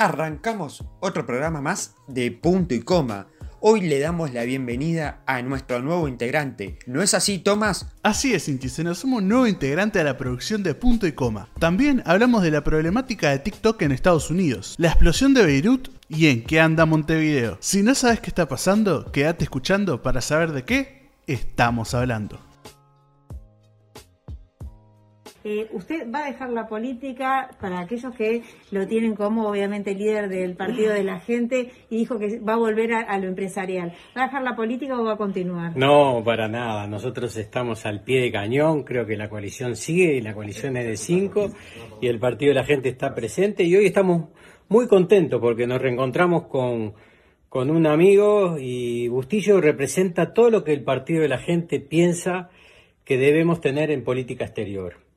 Arrancamos otro programa más de punto y coma. Hoy le damos la bienvenida a nuestro nuevo integrante. ¿No es así, Tomás? Así es, Intiseno, somos un nuevo integrante a la producción de Punto y Coma. También hablamos de la problemática de TikTok en Estados Unidos, la explosión de Beirut y en qué anda Montevideo. Si no sabes qué está pasando, quédate escuchando para saber de qué estamos hablando. Eh, usted va a dejar la política para aquellos que lo tienen como obviamente líder del partido de la gente y dijo que va a volver a, lo empresarial. ¿Va a dejar la política o va a continuar? No, para nada. Nosotros estamos al pie de cañón. Creo que la coalición sigue y la coalición es de cinco y el partido de la gente está presente y hoy estamos muy contentos porque nos reencontramos con, con un amigo y Bustillo representa todo lo que el partido de la gente piensa que debemos tener en política exterior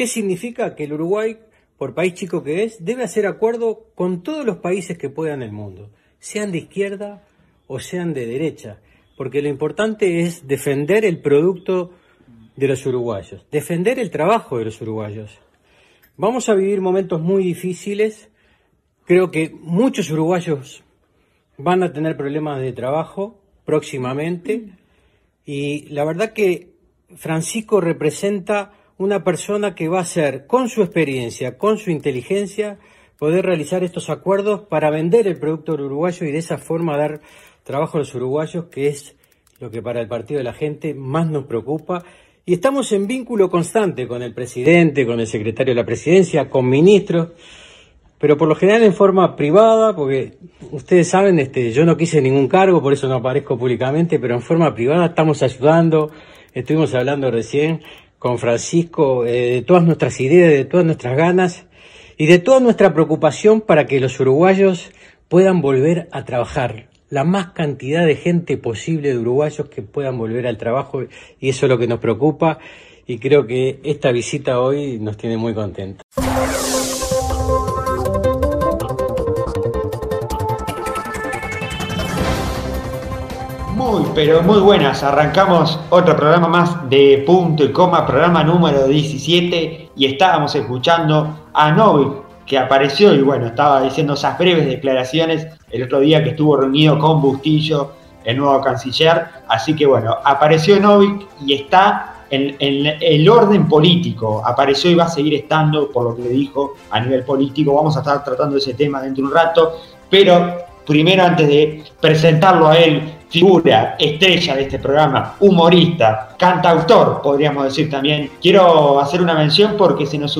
¿Qué significa? Que el Uruguay, por país chico que es, debe hacer acuerdo con todos los países que puedan en el mundo, sean de izquierda o sean de derecha, porque lo importante es defender el producto de los uruguayos, defender el trabajo de los uruguayos. Vamos a vivir momentos muy difíciles, creo que muchos uruguayos van a tener problemas de trabajo próximamente y la verdad que Francisco representa una persona que va a ser, con su experiencia, con su inteligencia, poder realizar estos acuerdos para vender el producto uruguayo y de esa forma dar trabajo a los uruguayos, que es lo que para el partido de la gente más nos preocupa. Y estamos en vínculo constante con el presidente, con el secretario de la presidencia, con ministros, pero por lo general en forma privada, porque ustedes saben, este, yo no quise ningún cargo, por eso no aparezco públicamente, pero en forma privada estamos ayudando, estuvimos hablando recién con Francisco eh, de todas nuestras ideas, de todas nuestras ganas y de toda nuestra preocupación para que los uruguayos puedan volver a trabajar. La más cantidad de gente posible de uruguayos que puedan volver al trabajo y eso es lo que nos preocupa y creo que esta visita hoy nos tiene muy contentos. Pero muy buenas. Arrancamos otro programa más de punto y coma, programa número 17, y estábamos escuchando a Novik, que apareció y bueno, estaba diciendo esas breves declaraciones el otro día que estuvo reunido con Bustillo, el nuevo canciller. Así que bueno, apareció Novik y está en, en, el orden político. Apareció y va a seguir estando, por lo que le dijo, a nivel político. Vamos a estar tratando ese tema dentro de un rato. Pero primero, antes de presentarlo a él, figura estrella de este programa, humorista, cantautor, podríamos decir también. Quiero hacer una mención porque se nos,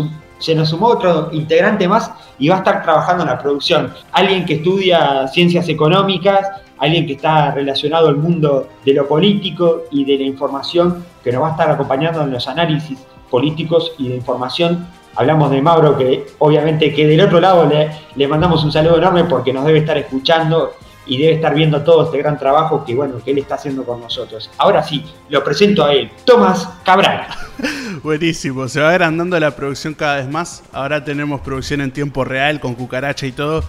sumó otro integrante más y va a estar trabajando en la producción. Alguien que estudia ciencias económicas, alguien que está relacionado al mundo de lo político y de la información, que nos va a estar acompañando en los análisis políticos y de información. Hablamos de Mauro, que obviamente que del otro lado le, le mandamos un saludo enorme porque nos debe estar escuchando y debe estar viendo todo este gran trabajo que bueno que él está haciendo con nosotros. Ahora sí, lo presento a él, Tomás Cabral. Buenísimo, se va agrandando la producción cada vez más. Ahora tenemos producción en tiempo real con cucaracha y todo.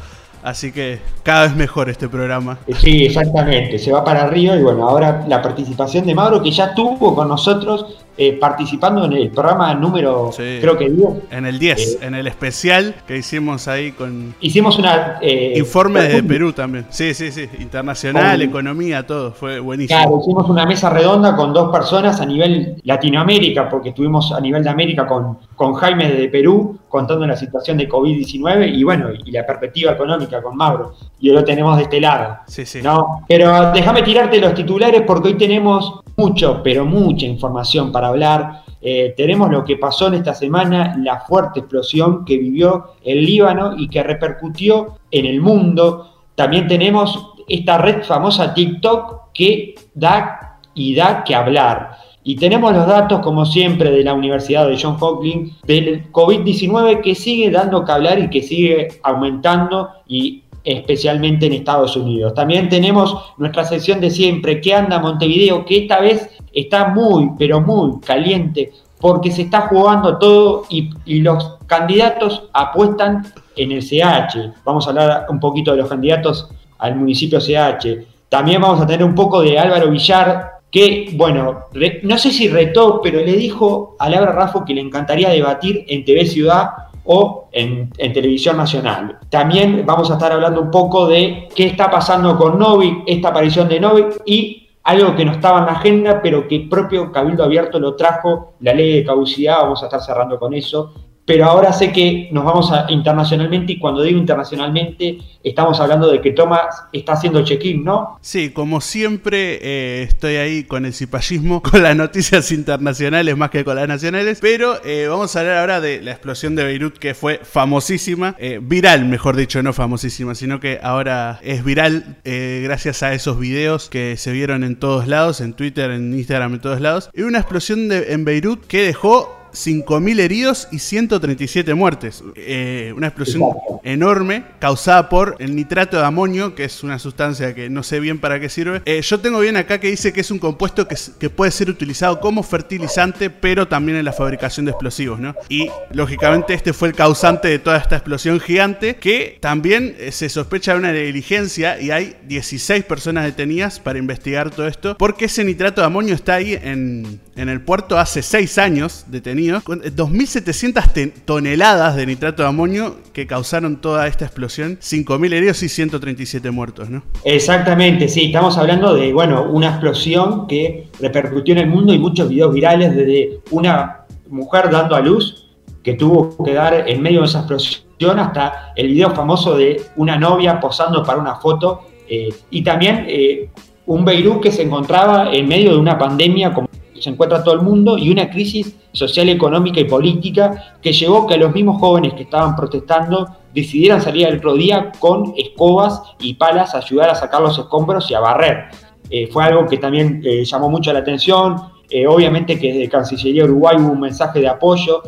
Así que cada vez mejor este programa. Sí, exactamente. Se va para arriba y bueno, ahora la participación de Mauro que ya estuvo con nosotros eh, participando en el programa número, creo que 10. En el 10, eh, en el especial que hicimos ahí con... Hicimos una... Eh, informe de Perú también. Sí, sí, sí. Internacional, economía, todo. Fue buenísimo. Claro, hicimos una mesa redonda con dos personas a nivel Latinoamérica, porque estuvimos a nivel de América con, con Jaime de Perú contando la situación de COVID-19 y bueno, y la perspectiva económica con Mauro. Y hoy lo tenemos de este lado. Sí, sí. ¿no? Pero déjame tirarte los titulares porque hoy tenemos mucho, pero mucha información para hablar. Eh, tenemos lo que pasó en esta semana, la fuerte explosión que vivió el Líbano y que repercutió en el mundo. También tenemos esta red famosa TikTok que da y da que hablar. Y tenemos los datos, como siempre, de la Universidad de John Hopkins del COVID-19 que sigue dando que hablar y que sigue aumentando y especialmente en Estados Unidos. También tenemos nuestra sección de siempre, que anda Montevideo, que esta vez está muy, pero muy caliente, porque se está jugando todo y, los candidatos apuestan en el CH. Vamos a hablar un poquito de los candidatos al municipio CH. También vamos a tener un poco de Álvaro Villar, que, bueno, no sé si retó, pero le dijo a Laura Raffo que le encantaría debatir en TV Ciudad o en, televisión nacional. También vamos a estar hablando un poco de qué está pasando con Novik, esta aparición de Novik y algo que no estaba en la agenda, pero que propio Cabildo Abierto lo trajo, la ley de caducidad, vamos a estar cerrando con eso, pero ahora sé que nos vamos a internacionalmente y cuando digo internacionalmente estamos hablando de que Thomas está haciendo check-in, ¿no? Sí, como siempre eh, estoy ahí con el cipallismo, con las noticias internacionales más que con las nacionales, pero eh, vamos a hablar ahora de la explosión de Beirut que fue famosísima, eh, viral mejor dicho, no famosísima, sino que ahora es viral gracias a esos videos que se vieron en todos lados, en Twitter, en Instagram, en todos lados, y una explosión en Beirut que dejó 5.000 heridos y 137 muertes. Eh, una explosión enorme causada por el nitrato de amonio, que es una sustancia que no sé bien para qué sirve. Eh, yo tengo bien acá que dice que es un compuesto que, que, puede ser utilizado como fertilizante, pero también en la fabricación de explosivos, ¿no? Y lógicamente este fue el causante de toda esta explosión gigante, que también eh, se sospecha de una negligencia y hay 16 personas detenidas para investigar todo esto, porque ese nitrato de amonio está ahí en, en el puerto hace 6 años detenido 2.700 toneladas de nitrato de amonio que causaron toda esta explosión, 5.000 heridos y 137 muertos, ¿no? Exactamente, sí, estamos hablando de, bueno, una explosión que repercutió en el mundo y muchos videos virales desde una mujer dando a luz que tuvo que dar en medio de esa explosión hasta el video famoso de una novia posando para una foto eh, y también eh, un Beirut que se encontraba en medio de una pandemia como se encuentra todo el mundo y una crisis social, económica y política que llevó que los mismos jóvenes que estaban protestando decidieran salir el otro día con escobas y palas a ayudar a sacar los escombros y a barrer. Eh, fue algo que también eh, llamó mucho la atención. Eh, obviamente que desde Cancillería Uruguay hubo un mensaje de apoyo.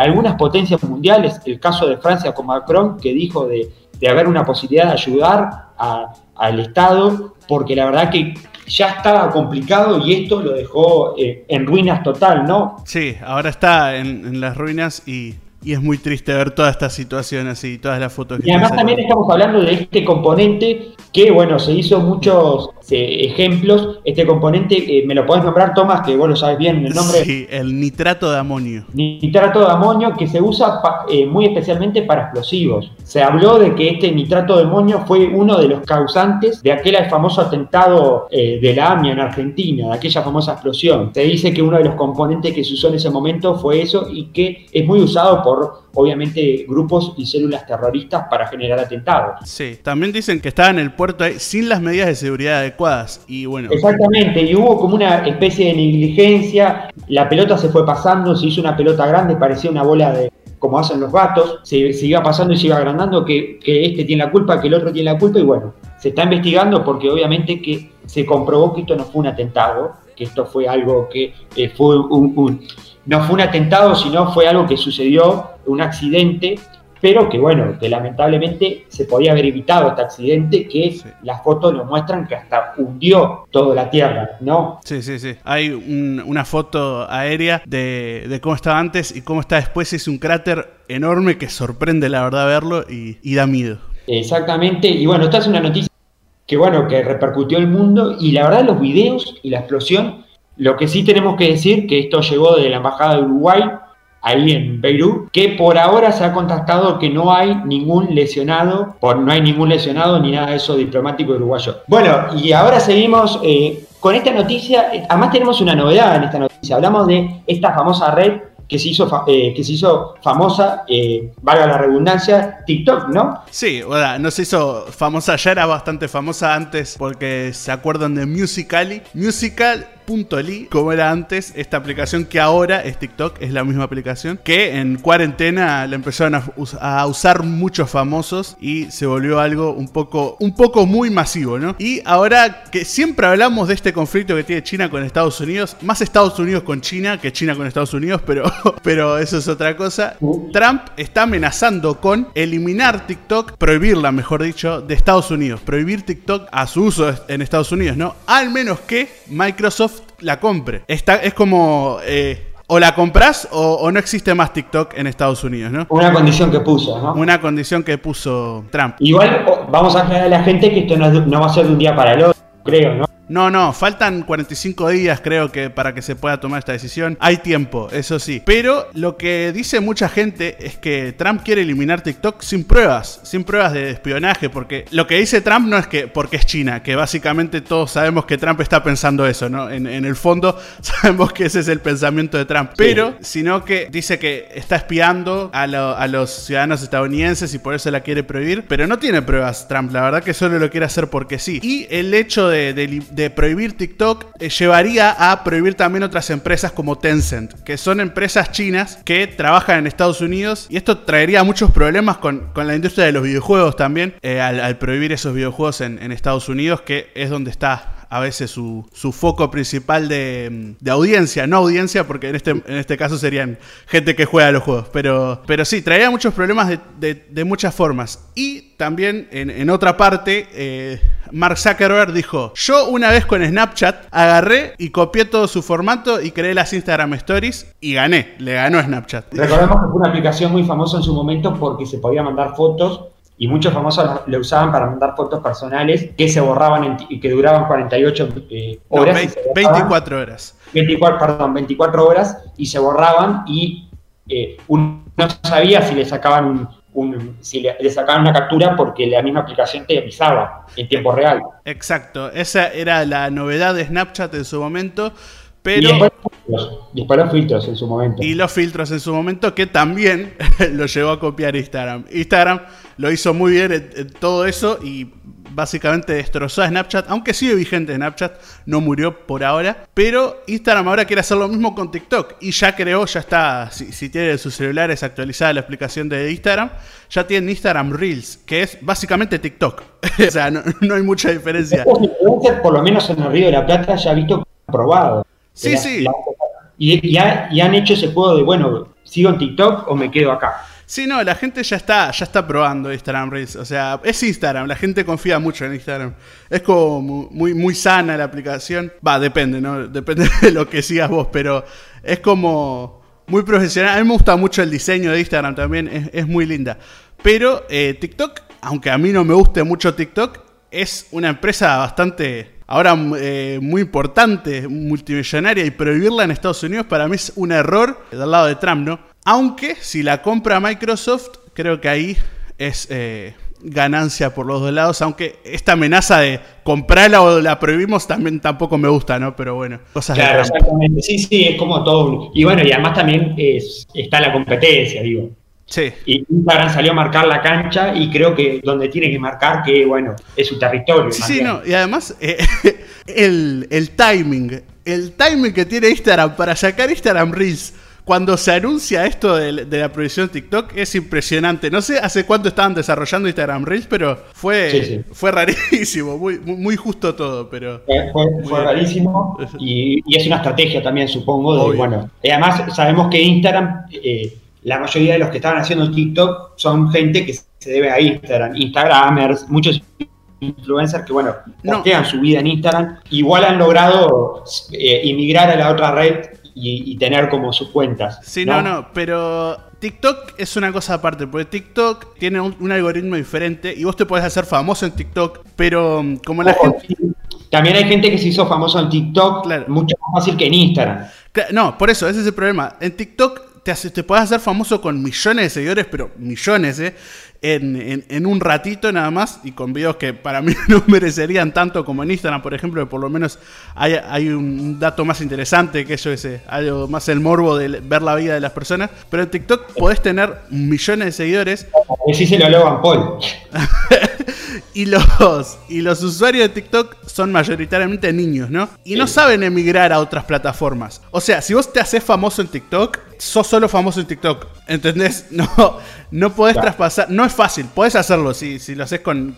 algunas potencias mundiales, el caso de Francia con Macron, que dijo de, haber una posibilidad de ayudar al Estado, porque la verdad que ya estaba complicado y esto lo dejó eh, en ruinas total, ¿no? Sí, ahora está en, las ruinas y, es muy triste ver toda esta situación así, todas las fotos que Y además también estamos hablando de este componente que, bueno, se hizo muchos eh, ejemplos. Este componente, eh, ¿me lo podés nombrar, Tomás? Que vos lo sabes bien el nombre. Sí, el nitrato de amonio. Nitrato de amonio que se usa eh, muy especialmente para explosivos. Se habló de que este nitrato de amonio fue uno de los causantes de aquel famoso atentado de la AMIA en Argentina, de aquella famosa explosión. Se dice que uno de los componentes que se usó en ese momento fue eso y que es muy usado por, obviamente, grupos y células terroristas para generar atentados. Sí, también dicen que estaba en el puerto ahí sin las medidas de seguridad adecuadas. Y bueno. Exactamente, y hubo como una especie de negligencia. La pelota se fue pasando, se hizo una pelota grande, parecía una bola de, como hacen los gatos, se, iba pasando y se iba agrandando, que, este tiene la culpa, que el otro tiene la culpa, y bueno, se está investigando porque obviamente que se comprobó que esto no fue un atentado, que esto fue algo que eh, fue un, no fue un atentado, sino fue algo que sucedió, un accidente, pero que bueno, que lamentablemente se podía haber evitado este accidente que las fotos lo muestran que hasta hundió toda la Tierra, ¿no? Sí, sí, sí. Hay una foto aérea de, cómo estaba antes y cómo está después. Es un cráter enorme que sorprende la verdad verlo y, da miedo. Exactamente, y bueno, esta es una noticia que bueno, que repercutió el mundo y la verdad los videos y la explosión, lo que sí tenemos que decir que esto llegó de la Embajada de Uruguay, ahí en Beirut, que por ahora se ha contactado que no hay ningún lesionado, por, no hay ningún lesionado ni nada de eso diplomático uruguayo. Bueno, y ahora seguimos eh, con esta noticia, además tenemos una novedad en esta noticia, hablamos de esta famosa red que se hizo, eh, que se hizo famosa, eh, valga la redundancia, TikTok, ¿no? Sí, o no se hizo famosa, ya era bastante famosa antes porque se acuerdan de Musical.ly. Musical como era antes, esta aplicación que ahora es TikTok, es la misma aplicación, que en cuarentena la empezaron a, usar muchos famosos y se volvió algo un poco, un poco muy masivo, ¿no? Y ahora que siempre hablamos de este conflicto que tiene China con Estados Unidos, más Estados Unidos con China que China con Estados Unidos, pero, pero eso es otra cosa. Trump está amenazando con eliminar TikTok, prohibirla, mejor dicho, de Estados Unidos, prohibir TikTok a su uso en Estados Unidos, ¿no? Al menos que Microsoft la compre. Está, es como... Eh, o la compras o, no existe más TikTok en Estados Unidos, ¿no? Una condición que puso, ¿no? Una condición que puso Trump. Igual vamos a aclarar a la gente que esto no, va a ser de un día para el otro, creo, ¿no? No, no, faltan 45 días creo que para que se pueda tomar esta decisión. Hay tiempo, eso sí. Pero lo que dice mucha gente es que Trump quiere eliminar TikTok sin pruebas, sin pruebas de espionaje, porque lo que dice Trump no es que porque es China, que básicamente todos sabemos que Trump está pensando eso, ¿no? En, el fondo sabemos que ese es el pensamiento de Trump, pero sino que dice que está espiando a, a los ciudadanos estadounidenses y por eso la quiere prohibir, pero no tiene pruebas Trump, la verdad que solo lo quiere hacer porque sí. Y el hecho de, de, prohibir TikTok eh, llevaría a prohibir también otras empresas como Tencent, que son empresas chinas que trabajan en Estados Unidos y esto traería muchos problemas con, con la industria de los videojuegos también, eh, al, prohibir esos videojuegos en, en Estados Unidos, que es donde está a veces su, foco principal de, audiencia, no audiencia, porque en este, en este caso serían gente que juega los juegos, pero, pero sí, traía muchos problemas de, muchas formas. Y también en, otra parte, eh, Mark Zuckerberg dijo, yo una vez con Snapchat agarré y copié todo su formato y creé las Instagram Stories y gané, le ganó Snapchat. Recordemos que fue una aplicación muy famosa en su momento porque se podía mandar fotos y muchos famosos le usaban para mandar fotos personales que se borraban y que duraban 48 eh, horas. 24 horas. 24, perdón, 24 horas y se borraban y eh, uno no sabía si le sacaban un, si le, sacaban una captura porque la misma aplicación te avisaba en tiempo real. Exacto, esa era la novedad de Snapchat en su momento. Pero... Y después, los filtros en su momento. Y los filtros en su momento que también lo llevó a copiar Instagram. Instagram lo hizo muy bien en, todo eso y básicamente destrozó a Snapchat, aunque sigue vigente Snapchat, no murió por ahora, pero Instagram ahora quiere hacer lo mismo con TikTok y ya creó, ya está, si, si tiene sus celulares actualizada la explicación de Instagram, ya tiene Instagram Reels, que es básicamente TikTok, o sea, no, hay mucha diferencia. Por lo menos en el Río de la Plata ya ha visto probado. Sí, sí. y, y han hecho ese juego de, bueno, ¿sigo en TikTok o me quedo acá? Sí, no, la gente ya está, ya está probando Instagram Reels. O sea, es Instagram, la gente confía mucho en Instagram. Es como muy, muy sana la aplicación. Va, depende, ¿no? Depende de lo que sigas vos, pero es como muy profesional. A mí me gusta mucho el diseño de Instagram también, es, muy linda. Pero eh, TikTok, aunque a mí no me guste mucho TikTok, es una empresa bastante ahora eh, muy importante, multimillonaria, y prohibirla en Estados Unidos para mí es un error del lado de Trump, ¿no? Aunque si la compra Microsoft, creo que ahí es eh, ganancia por los dos lados. Aunque esta amenaza de comprarla o la prohibimos también tampoco me gusta, ¿no? Pero bueno, cosas Claro, exactamente. Sí, sí, es como todo. Y bueno, y además también está la competencia, digo. Sí. Y Instagram salió a marcar la cancha y creo que donde tiene que marcar que, bueno, es su territorio. Sí, sí, no. Y además, eh, el, el timing, el timing que tiene Instagram para sacar Instagram Reels cuando se anuncia esto de, la prohibición de TikTok es impresionante. No sé hace cuánto estaban desarrollando Instagram Reels, pero fue, fue rarísimo, muy, muy, justo todo. pero Fue, rarísimo y, es una estrategia también, supongo. De, bueno, además sabemos que Instagram, eh, la mayoría de los que estaban haciendo TikTok son gente que se debe a Instagram, Instagramers, muchos influencers que, bueno, postean su vida en Instagram, igual han logrado eh, inmigrar a la otra red y, tener como sus cuentas. Sí, no, no, pero TikTok es una cosa aparte, porque TikTok tiene un, algoritmo diferente y vos te podés hacer famoso en TikTok, pero mm, como la gente... También hay gente que se hizo famoso en TikTok mucho más fácil que en Instagram. No, por eso, ese es el problema. En TikTok te, te puedes hacer famoso con millones de seguidores, pero millones, ¿eh? En, un ratito nada más y con videos que para mí no merecerían tanto como en Instagram, por ejemplo, que por lo menos hay, un dato más interesante que eso, ese, algo más el morbo de ver la vida de las personas. Pero en TikTok podés tener millones de seguidores. Sí se lo Logan Paul. y, los, y los usuarios de TikTok son mayoritariamente niños, ¿no? Y no saben emigrar a otras plataformas. O sea, si vos te haces famoso en TikTok, sos solo famoso en TikTok. ¿Entendés? No, no podés traspasar. No es fácil, podés hacerlo. Si, si lo haces con,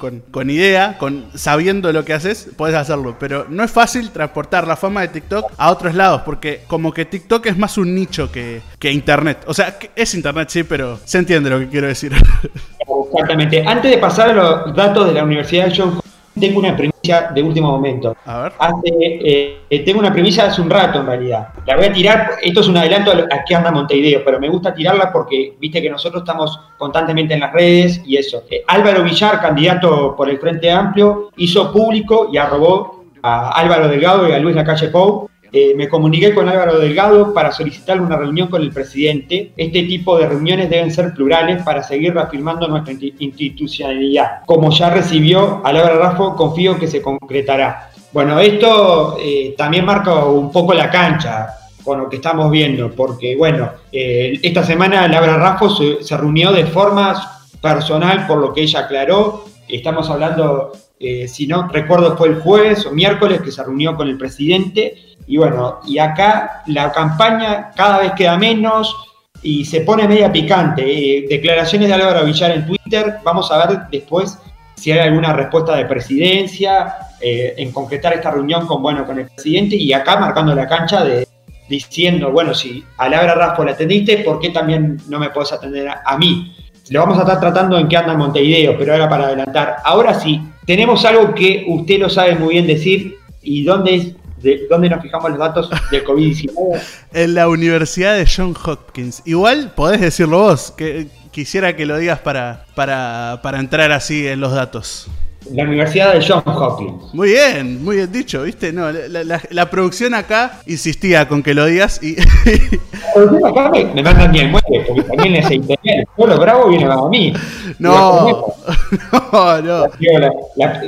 idea, con sabiendo lo que haces, podés hacerlo. Pero no es fácil transportar la fama de TikTok a otros lados. Porque como que TikTok es más un nicho que, que Internet. O sea, es Internet, sí, pero se entiende lo que quiero decir. Exactamente. Antes de pasar a los datos de la Universidad de John tengo una primicia de último momento. A ver. Eh, tengo una primicia hace un rato, en realidad. La voy a tirar, esto es un adelanto a qué anda Montevideo, pero me gusta tirarla porque viste que nosotros estamos constantemente en las redes y eso. Eh, Álvaro Villar, candidato por el Frente Amplio, hizo público y arrobó a Álvaro Delgado y a Luis Lacalle Pou. Eh, me comuniqué con Álvaro Delgado para solicitar una reunión con el presidente. Este tipo de reuniones deben ser plurales para seguir reafirmando nuestra institucionalidad. Como ya recibió Álvaro Raffo, confío que se concretará. Bueno, esto eh, también marca un poco la cancha con lo que estamos viendo, porque bueno, eh, esta semana Laura Raffo se, se, reunió de forma personal, por lo que ella aclaró. Estamos hablando, eh, si no recuerdo, fue el jueves o miércoles que se reunió con el presidente. Y bueno, y acá la campaña cada vez queda menos y se pone media picante. Eh, declaraciones de Álvaro Villar en Twitter, vamos a ver después si hay alguna respuesta de presidencia eh, en concretar esta reunión con, bueno, con el presidente y acá marcando la cancha de diciendo, bueno, si a Laura Raffo la atendiste, ¿por qué también no me puedes atender a, mí? Lo vamos a estar tratando en qué anda Montevideo, pero ahora para adelantar. Ahora sí, tenemos algo que usted lo sabe muy bien decir y dónde es de dónde nos fijamos los datos del COVID-19. en la Universidad de John Hopkins. Igual podés decirlo vos, que quisiera que lo digas para, para, para entrar así en los datos. La Universidad de John Hopkins. Muy bien, muy bien dicho, ¿viste? No, la, la, la producción acá insistía con que lo digas y. La producción acá me, me mandan bien mueve, porque también es editorial. Solo Bravo viene a mí. No, no, no.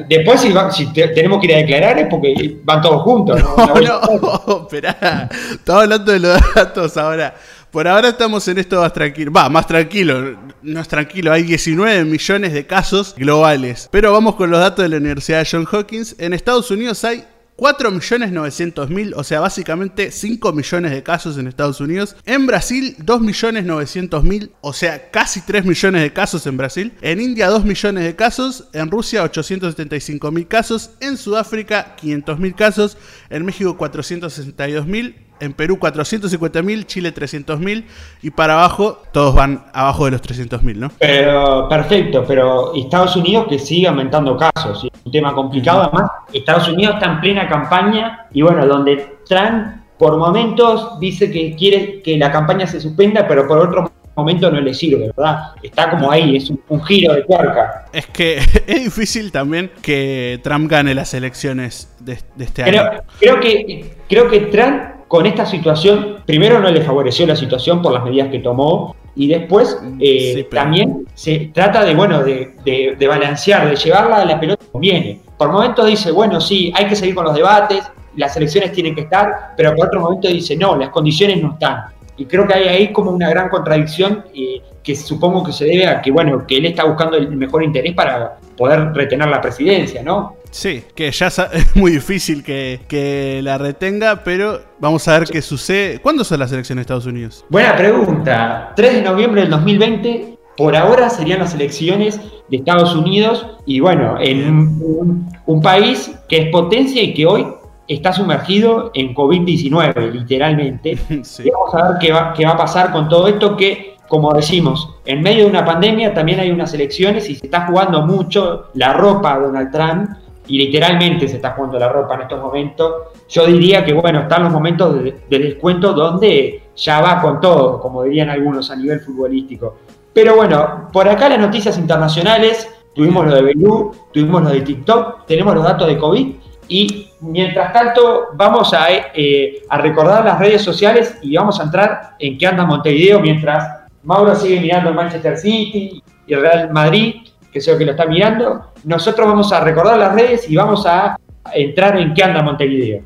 Después, si, va, si te, tenemos que ir a declarar, es porque van todos juntos. No, no, no esperá. Estaba hablando de los datos ahora. Por ahora estamos en esto más tranquilo. Va, más tranquilo. No es tranquilo. Hay 19 millones de casos globales. Pero vamos con los datos de la Universidad de John Hopkins. En Estados Unidos hay 4.900.000, o sea, básicamente 5 millones de casos en Estados Unidos. En Brasil, 2.900.000, o sea, casi 3 millones de casos en Brasil. En India, 2 millones de casos. En Rusia, 875.000 casos. En Sudáfrica, 500.000 casos. En México, 462.000 en Perú 450.000, Chile 300.000 y para abajo todos van abajo de los 300.000, ¿no? Pero perfecto, pero Estados Unidos que sigue aumentando casos, es un tema complicado además. Estados Unidos está en plena campaña y bueno, donde Trump por momentos dice que quiere que la campaña se suspenda, pero por otro momento no le sirve, ¿verdad? Está como ahí, es un, un giro de tuerca. Es que es difícil también que Trump gane las elecciones de, de este año. creo que, creo que Trump con esta situación, primero no le favoreció la situación por las medidas que tomó y después eh, Sí, pero- también se trata de, bueno, de, de- de balancear, de llevarla a la pelota como viene. Por momentos dice, bueno, sí, hay que seguir con los debates, las elecciones tienen que estar, pero por otro momento dice, no, las condiciones no están. Y creo que hay ahí como una gran contradicción eh, que supongo que se debe a que, bueno, que él está buscando el mejor interés para poder retener la presidencia, ¿no? Sí, que ya es muy difícil que, que la retenga, pero vamos a ver qué sucede. ¿Cuándo son las elecciones de Estados Unidos? Buena pregunta. 3 de noviembre del 2020, por ahora serían las elecciones de Estados Unidos y bueno, en un, un país que es potencia y que hoy está sumergido en COVID-19, literalmente. Sí. Y vamos a ver qué va, qué va a pasar con todo esto que, como decimos, en medio de una pandemia también hay unas elecciones y se está jugando mucho la ropa a Donald Trump y literalmente se está jugando la ropa en estos momentos. Yo diría que, bueno, están los momentos de, de descuento donde ya va con todo, como dirían algunos a nivel futbolístico. Pero bueno, por acá las noticias internacionales, tuvimos lo de Beirut, tuvimos lo de TikTok, tenemos los datos de COVID y mientras tanto vamos a, eh, a recordar las redes sociales y vamos a entrar en qué anda Montevideo mientras Mauro sigue mirando el Manchester City y el Real Madrid, que sé que lo está mirando. Nosotros vamos a recordar las redes y vamos a entrar en qué anda Montevideo.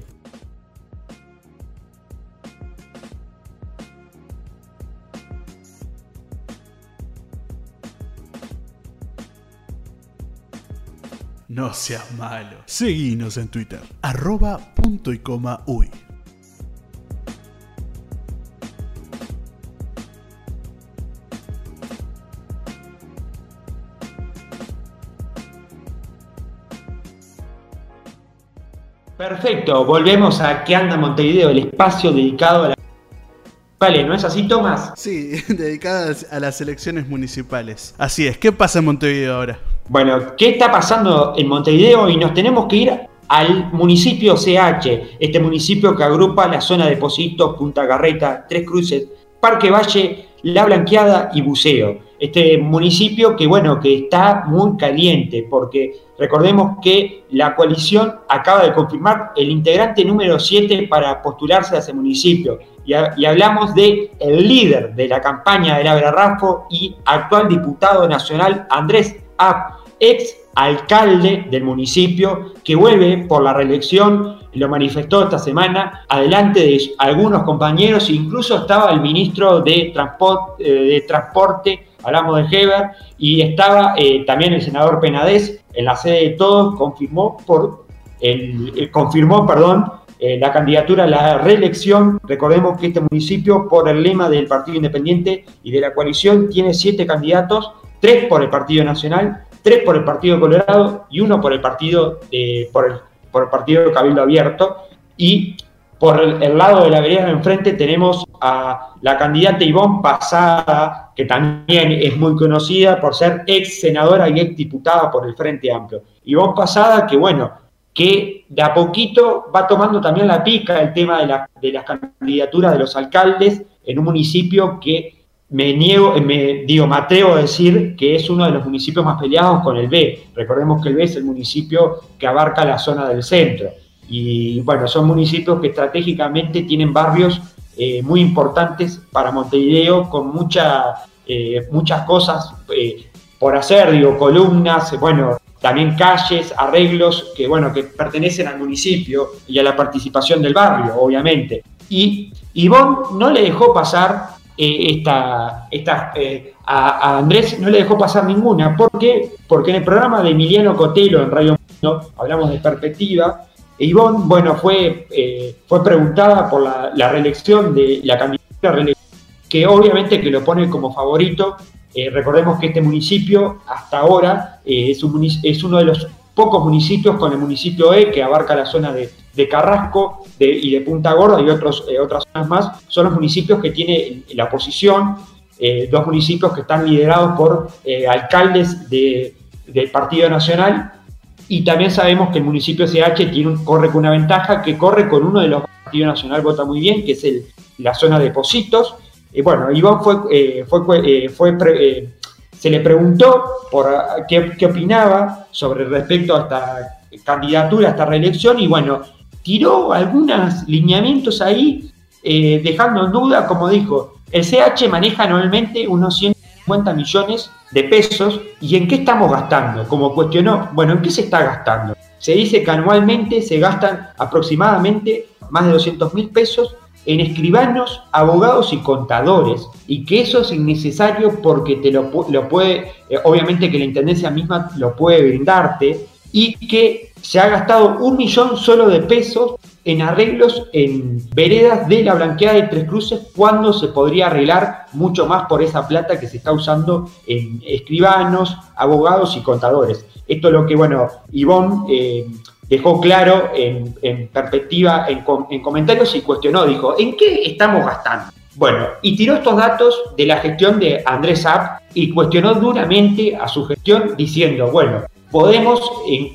No seas malo. Seguinos en Twitter. Arroba punto y coma uy. Perfecto, volvemos a qué anda Montevideo, el espacio dedicado a la... Vale, ¿no es así, Tomás? Sí, dedicadas a las elecciones municipales. Así es, ¿qué pasa en Montevideo ahora? Bueno, ¿qué está pasando en Montevideo? Y nos tenemos que ir al municipio CH, este municipio que agrupa la zona de Positos, Punta Carreta, Tres Cruces, Parque Valle, La Blanqueada y Buceo. Este municipio que, bueno, que está muy caliente, porque recordemos que la coalición acaba de confirmar el integrante número 7 para postularse a ese municipio. Y, hablamos de el líder de la campaña de la Rafo y actual diputado nacional Andrés App, ex alcalde del municipio, que vuelve por la reelección, lo manifestó esta semana, adelante de algunos compañeros, incluso estaba el ministro de Transporte, eh, de transporte hablamos de Heber, y estaba eh, también el senador Penades en la sede de todos, confirmó, por el, confirmó perdón, eh, la candidatura a la reelección. Recordemos que este municipio, por el lema del Partido Independiente y de la coalición, tiene siete candidatos, tres por el Partido Nacional, tres por el Partido Colorado y uno por el Partido, el, por el Partido Cabildo Abierto. Y por el, lado de la vereda de enfrente tenemos a la candidata Ivonne Pasada, que también es muy conocida por ser ex senadora y ex diputada por el Frente Amplio. Ivonne Pasada, que bueno, que de a poquito va tomando también la pica el tema de, la, de las candidaturas de los alcaldes en un municipio que me niego, me digo, me atrevo a decir que es uno de los municipios más peleados con el B. Recordemos que el B es el municipio que abarca la zona del centro. Y bueno, son municipios que estratégicamente tienen barrios eh, muy importantes para Montevideo con eh, muchas cosas eh, por hacer, digo, columnas, bueno, también calles, arreglos que, bueno, que pertenecen al municipio y a la participación del barrio, obviamente. Y Ivonne no le dejó pasar esta, esta a, Andrés no le dejó pasar ninguna. ¿Por qué? Porque en el programa de Emiliano Cotelo en Radio Mundo, hablamos de perspectiva, Ivonne, bueno, fue, eh, fue preguntada por la, reelección de la candidata que obviamente que lo pone como favorito. Eh, recordemos que este municipio hasta ahora eh, es, es, uno de los pocos municipios con el municipio E que abarca la zona de, Carrasco y de Punta Gorda y otros, otras zonas más. Son los municipios que tiene la oposición, dos municipios que están liderados por alcaldes de, del Partido Nacional y también sabemos que el municipio CH tiene corre con una ventaja que corre con uno de los partidos nacional vota muy bien, que es el, la zona de Positos. Bueno, Iván fue, eh, fue, eh, fue eh, se le preguntó por qué, qué, opinaba sobre respecto a esta candidatura, a esta reelección, y bueno, tiró algunos lineamientos ahí, dejando en duda, como dijo, el CH maneja anualmente unos 150 millones de pesos y en qué estamos gastando. Como cuestionó, bueno, ¿en qué se está gastando? Se dice que anualmente se gastan aproximadamente más de 200 mil pesos en escribanos, abogados y contadores, y que eso es innecesario porque te lo, lo puede, eh, obviamente que la Intendencia misma lo puede brindarte, y que se ha gastado un millón solo de pesos en arreglos en veredas de la blanqueada de Tres Cruces cuando se podría arreglar mucho más por esa plata que se está usando en escribanos, abogados y contadores. Esto es lo que, bueno, Ivonne eh, dejó claro en, perspectiva, en, en, comentarios y cuestionó, dijo, ¿en qué estamos gastando? Bueno, y tiró estos datos de la gestión de Andrés App y cuestionó duramente a su gestión diciendo, bueno, podemos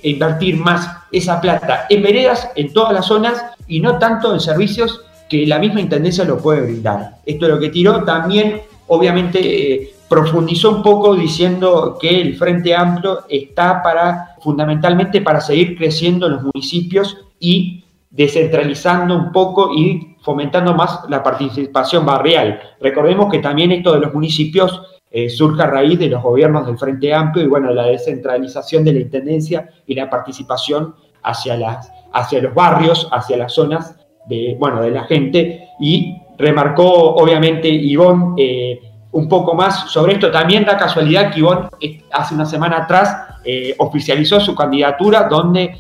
invertir más esa plata en veredas en todas las zonas y no tanto en servicios que la misma Intendencia lo puede brindar. Esto es lo que tiró. También, obviamente, eh, profundizó un poco diciendo que el Frente Amplio está para, fundamentalmente, para seguir creciendo en los municipios y descentralizando un poco y fomentando más la participación barrial. Recordemos que también esto de los municipios eh, surge a raíz de los gobiernos del Frente Amplio y bueno, la descentralización de la Intendencia y la participación hacia, las, hacia los barrios, hacia las zonas de, bueno, de la gente y remarcó obviamente Ivonne eh, un poco más sobre esto. También da casualidad que Ivonne eh, hace una semana atrás oficializó su candidatura donde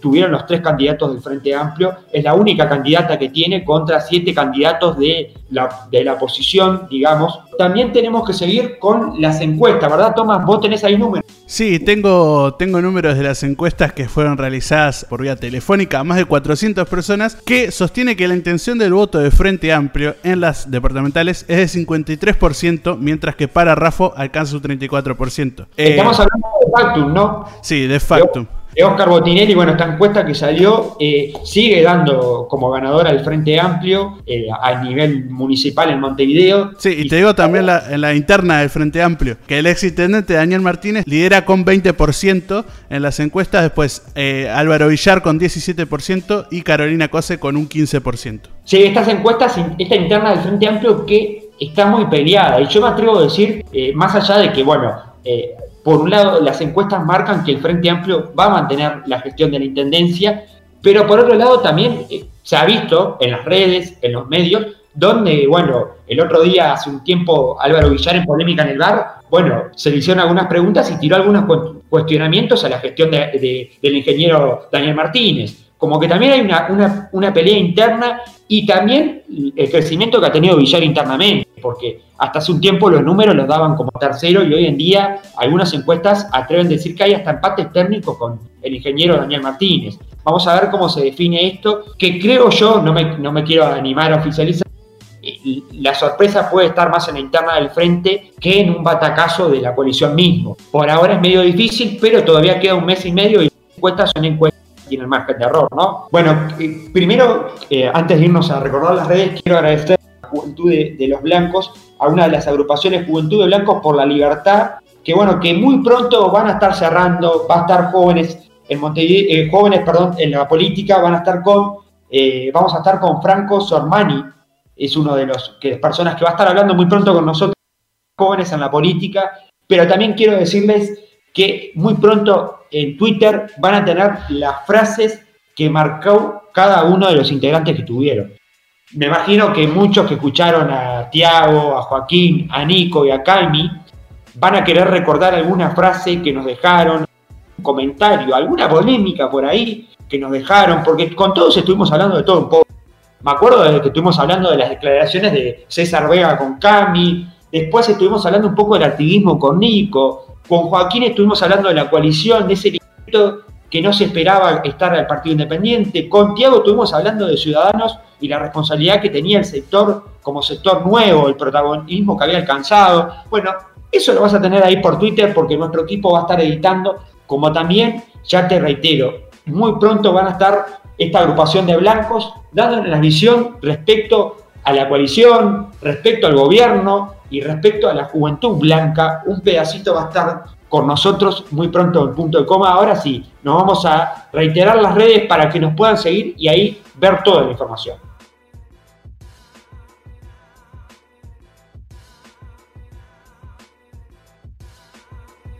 tuvieron los tres candidatos del Frente Amplio. Es la única candidata que tiene contra siete candidatos de la, de la oposición, digamos, también tenemos que seguir con las encuestas, ¿verdad, Tomás? Vos tenés ahí números. Sí, tengo, tengo números de las encuestas que fueron realizadas por vía telefónica a más de 400 personas que sostiene que la intención del voto de Frente Amplio en las departamentales es de 53%, mientras que para Rafo alcanza un 34%. Estamos eh, hablando factum, ¿no? Sí, de factum. Oscar Botinelli, bueno, esta encuesta que salió eh, sigue dando como ganadora el Frente Amplio eh, a nivel municipal en Montevideo. Sí, y, te digo también en la interna del Frente Amplio, que el ex intendente Daniel Martínez lidera con 20% en las encuestas, después eh, Álvaro Villar con 17% y Carolina Cose con un 15%. Sí, estas encuestas, esta interna del Frente Amplio que está muy peleada, y yo me atrevo a decir, más allá de que, bueno, por un lado, las encuestas marcan que el Frente Amplio va a mantener la gestión de la Intendencia, pero por otro lado también eh, se ha visto en las redes, en los medios, donde, bueno, el otro día, hace un tiempo, Álvaro Villar en polémica en el bar, bueno, se le hicieron algunas preguntas y tiró algunos cuestionamientos a la gestión del ingeniero Daniel Martínez. Como que también hay una, una pelea interna y también el crecimiento que ha tenido Villar internamente, porque hasta hace un tiempo los números los daban como tercero y hoy en día algunas encuestas atreven a decir que hay hasta empates técnicos con el ingeniero Daniel Martínez. Vamos a ver cómo se define esto, que creo yo, no me, no me quiero animar a oficializar, eh, la sorpresa puede estar más en la interna del frente que en un batacazo de la coalición mismo. Por ahora es medio difícil, pero todavía queda un mes y medio y las encuestas son encuestas tiene el margen de error, ¿no? Bueno, eh, primero, eh, antes de irnos a recordar las redes, quiero agradecer Juventud de, los Blancos, a una de las agrupaciones Juventud de Blancos por la Libertad, que bueno, que muy pronto van a estar cerrando, va a estar jóvenes en Montevideo, eh, jóvenes, perdón, en la política, van a estar con, vamos a estar con Franco Sormani, es uno de los que, personas que va a estar hablando muy pronto con nosotros, jóvenes en la política, pero también quiero decirles que muy pronto en Twitter van a tener las frases que marcó cada uno de los integrantes que tuvieron. Me imagino que muchos que escucharon a Tiago, a Joaquín, a Nico y a Caimi van a querer recordar alguna frase que nos dejaron, un comentario, alguna polémica por ahí que nos dejaron, porque con todos estuvimos hablando de todo un poco. Me acuerdo de que estuvimos hablando de las declaraciones de César Vega con Cami, después estuvimos hablando un poco del activismo con Nico, con Joaquín estuvimos hablando de la coalición, de ese que no se esperaba estar al Partido Independiente. Con Tiago estuvimos hablando de Ciudadanos y la responsabilidad que tenía el sector como sector nuevo, el protagonismo que había alcanzado. Bueno, eso lo vas a tener ahí por Twitter porque nuestro equipo va a estar editando, como también, ya te reitero, muy pronto van a estar esta agrupación de blancos dando la visión respecto a la coalición, respecto al gobierno, y respecto a la juventud blanca, un pedacito va a estar con nosotros muy pronto en punto de coma. Ahora sí, nos vamos a reiterar las redes para que nos puedan seguir y ahí ver toda la información.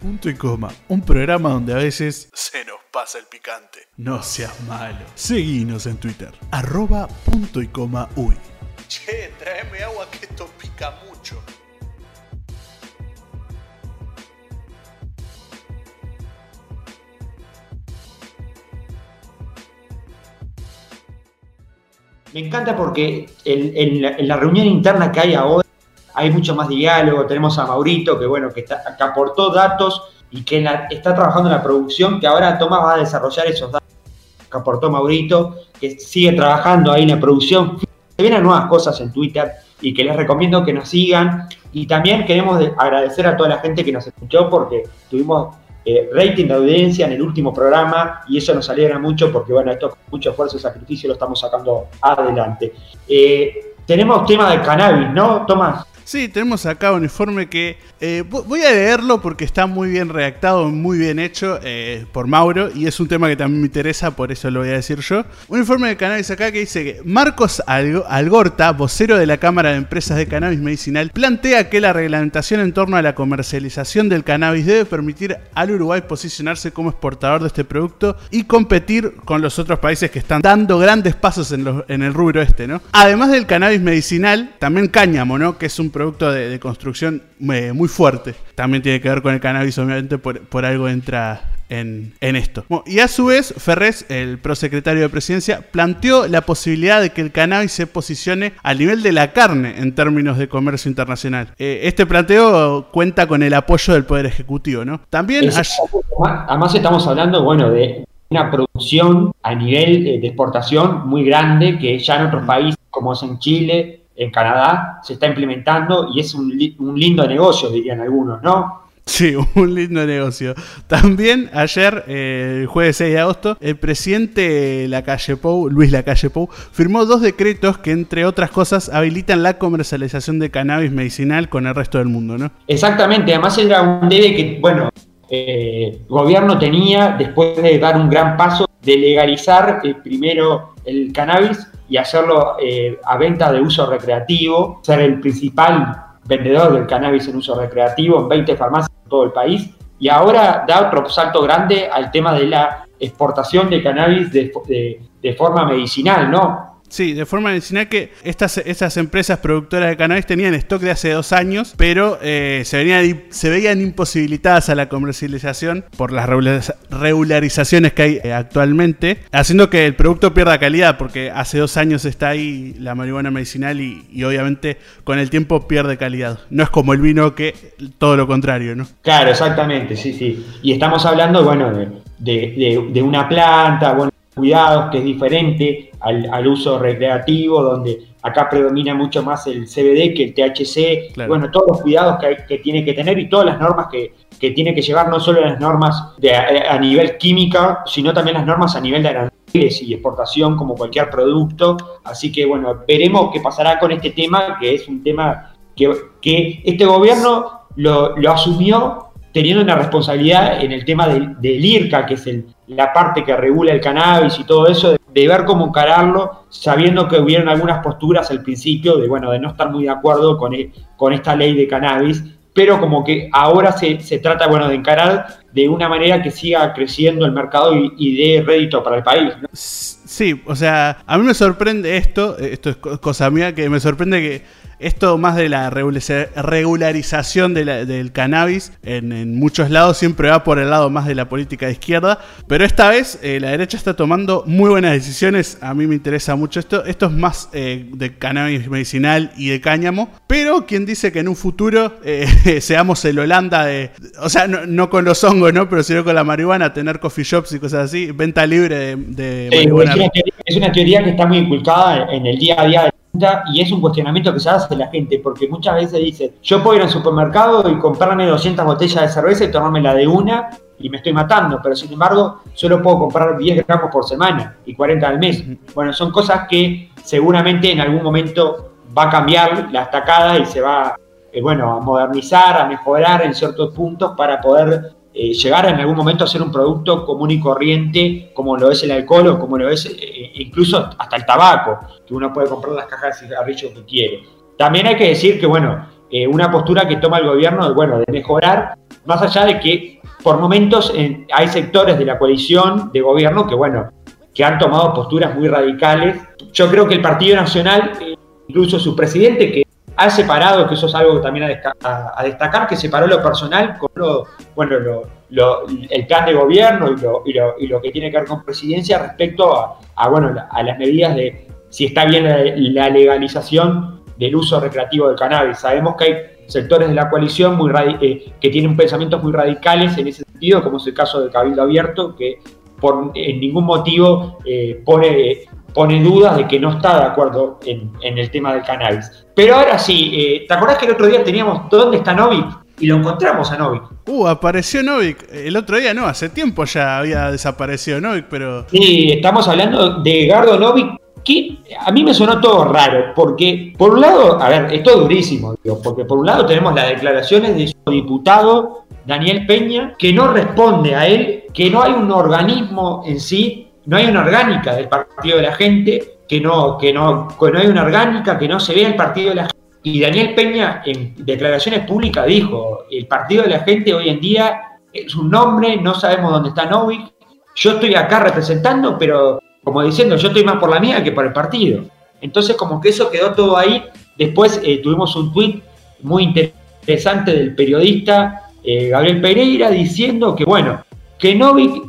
Punto y coma, un programa donde a veces se nos pasa el picante. No seas malo. Seguinos en Twitter, arroba punto y coma uy. Che, tráeme agua que esto pica mucho. Me encanta porque en, la, reunión interna que hay ahora hay mucho más diálogo. Tenemos a Maurito que, bueno, que, aportó datos y que está trabajando en la producción, que ahora Tomás va a desarrollar esos datos que aportó Maurito, que sigue trabajando ahí en la producción. Se vienen nuevas cosas en Twitter y que les recomiendo que nos sigan. Y también queremos agradecer a toda la gente que nos escuchó porque tuvimos eh, rating de audiencia en el último programa y eso nos alegra mucho porque, bueno, esto con mucho esfuerzo y sacrificio lo estamos sacando adelante. Eh, tenemos tema de cannabis, ¿no, Tomás? Sí, tenemos acá un informe que eh, voy a leerlo porque está muy bien redactado, muy bien hecho eh, por Mauro y es un tema que también me interesa, por eso lo voy a decir yo. Un informe de cannabis acá que dice que Marcos Algorta, vocero de la Cámara de Empresas de Cannabis Medicinal, plantea que la reglamentación en torno a la comercialización del cannabis debe permitir al Uruguay posicionarse como exportador de este producto y competir con los otros países que están dando grandes pasos en, el rubro este, ¿no? Además del cannabis medicinal, también cáñamo, ¿no? Que es un de, construcción eh, muy fuerte. También tiene que ver con el cannabis, obviamente, por, algo entra en, esto. y a su vez, Ferrés, el prosecretario de presidencia, planteó la posibilidad de que el cannabis se posicione al nivel de la carne en términos de comercio internacional. Eh, este planteo cuenta con el apoyo del Poder Ejecutivo, ¿no? También... Además estamos hablando, bueno, de una producción a nivel de exportación muy grande que ya en otros países, como es en Chile, en Canadá se está implementando y es un, lindo negocio, dirían algunos, ¿no? Sí, un lindo negocio. También ayer, eh, el jueves 6 de agosto, el presidente Lacalle Pou, Luis Lacalle Pou, firmó dos decretos que, entre otras cosas, habilitan la comercialización de cannabis medicinal con el resto del mundo, ¿no? Exactamente, además era un debe que, bueno, eh, el gobierno tenía, después de dar un gran paso, de legalizar eh, primero el cannabis y hacerlo a venta de uso recreativo, ser el principal vendedor del cannabis en uso recreativo en 20 farmacias en todo el país. Y ahora da otro salto grande al tema de la exportación de cannabis de, de forma medicinal, ¿no? Sí, de forma medicinal que estas, estas empresas productoras de cannabis tenían stock de hace dos años, pero eh, se, venían, se veían imposibilitadas a la comercialización por las regularizaciones que hay eh, actualmente, haciendo que el producto pierda calidad, porque hace dos años está ahí la marihuana medicinal y, obviamente con el tiempo pierde calidad. No es como el vino que todo lo contrario, ¿no? Claro, exactamente, sí, sí. Y estamos hablando, bueno, de, de, de una planta, bueno, cuidados, que es diferente al, uso recreativo, donde acá predomina mucho más el CBD que el THC, bueno, todos los cuidados que, tiene que tener y todas las normas que, tiene que llevar, no solo las normas de, a, nivel química, sino también las normas a nivel de aranceles y exportación como cualquier producto. Así que bueno, veremos qué pasará con este tema, que es un tema que, que este gobierno lo, lo asumió teniendo una responsabilidad en el tema del, IRCA, que es la parte que regula el cannabis y todo eso, de, ver cómo encararlo, sabiendo que hubieron algunas posturas al principio de, bueno, de no estar muy de acuerdo con, e, esta ley de cannabis, pero como que ahora se, se, trata, bueno, de encarar de una manera que siga creciendo el mercado y, y dé rédito para el país. Sí, o sea, a mí me sorprende esto, esto es cosa mía, que me sorprende que esto más de la regularización del cannabis en, muchos lados siempre va por el lado más de la política de izquierda, pero esta vez eh, la derecha está tomando muy buenas decisiones, a mí me interesa mucho esto, esto es más eh, de cannabis medicinal y de cáñamo, pero quien dice que en un futuro eh, seamos el Holanda de, o sea, no, con los hongos, ¿no? Pero sino con la marihuana, tener coffee shops y cosas así, venta libre de, marihuana. Es una, teoría, que está muy inculcada en el día a día y es un cuestionamiento que se hace la gente, porque muchas veces dice, yo puedo ir al supermercado y comprarme 200 botellas de cerveza y tomarme la de una y me estoy matando, pero sin embargo solo puedo comprar 10 gramos por semana y 40 al mes. Bueno, son cosas que seguramente en algún momento va a cambiar la estacada y se va eh, bueno, a modernizar, a mejorar en ciertos puntos para poder eh, llegar en algún momento a ser un producto común y corriente, como lo es el alcohol o como lo es eh, incluso hasta el tabaco, que uno puede comprar las cajas de cigarrillos que quiere. También hay que decir que, bueno, eh, una postura que toma el gobierno, bueno, de mejorar, más allá de que por momentos hay sectores de la coalición de gobierno que, bueno, que han tomado posturas muy radicales. Yo creo que el Partido Nacional, incluso su presidente, que ha separado, que eso es algo también a, destacar, que separó lo personal con lo, bueno, el plan de gobierno y lo, que tiene que ver con presidencia respecto a, bueno, a las medidas de si está bien la, legalización del uso recreativo del cannabis. Sabemos que hay sectores de la coalición eh, que tienen pensamientos muy radicales en ese sentido, como es el caso del Cabildo Abierto, que por ningún motivo eh, pone pone dudas de que no está de acuerdo en, el tema del cannabis. Pero ahora sí, eh, ¿te acordás que el otro día teníamos dónde está Novik? Y lo encontramos a Novik. Uh, apareció Novik. El otro día no, hace tiempo ya había desaparecido Novik, pero. Sí, estamos hablando de Gardo Novik, que a mí me sonó todo raro, porque por un lado, a ver, esto es durísimo, porque por un lado tenemos las declaraciones de su diputado Daniel Peña, que no responde a él, que no hay un organismo en sí no hay una orgánica del partido de la gente, que no, que no, que no hay una orgánica, que no se vea el partido de la gente. Y Daniel Peña en declaraciones públicas dijo, el partido de la gente hoy en día es un nombre, no sabemos dónde está Novik, yo estoy acá representando, pero como diciendo, yo estoy más por la mía que por el partido. Entonces como que eso quedó todo ahí. Después eh, tuvimos un tuit muy interesante del periodista eh, Gabriel Pereira diciendo que bueno, que Novik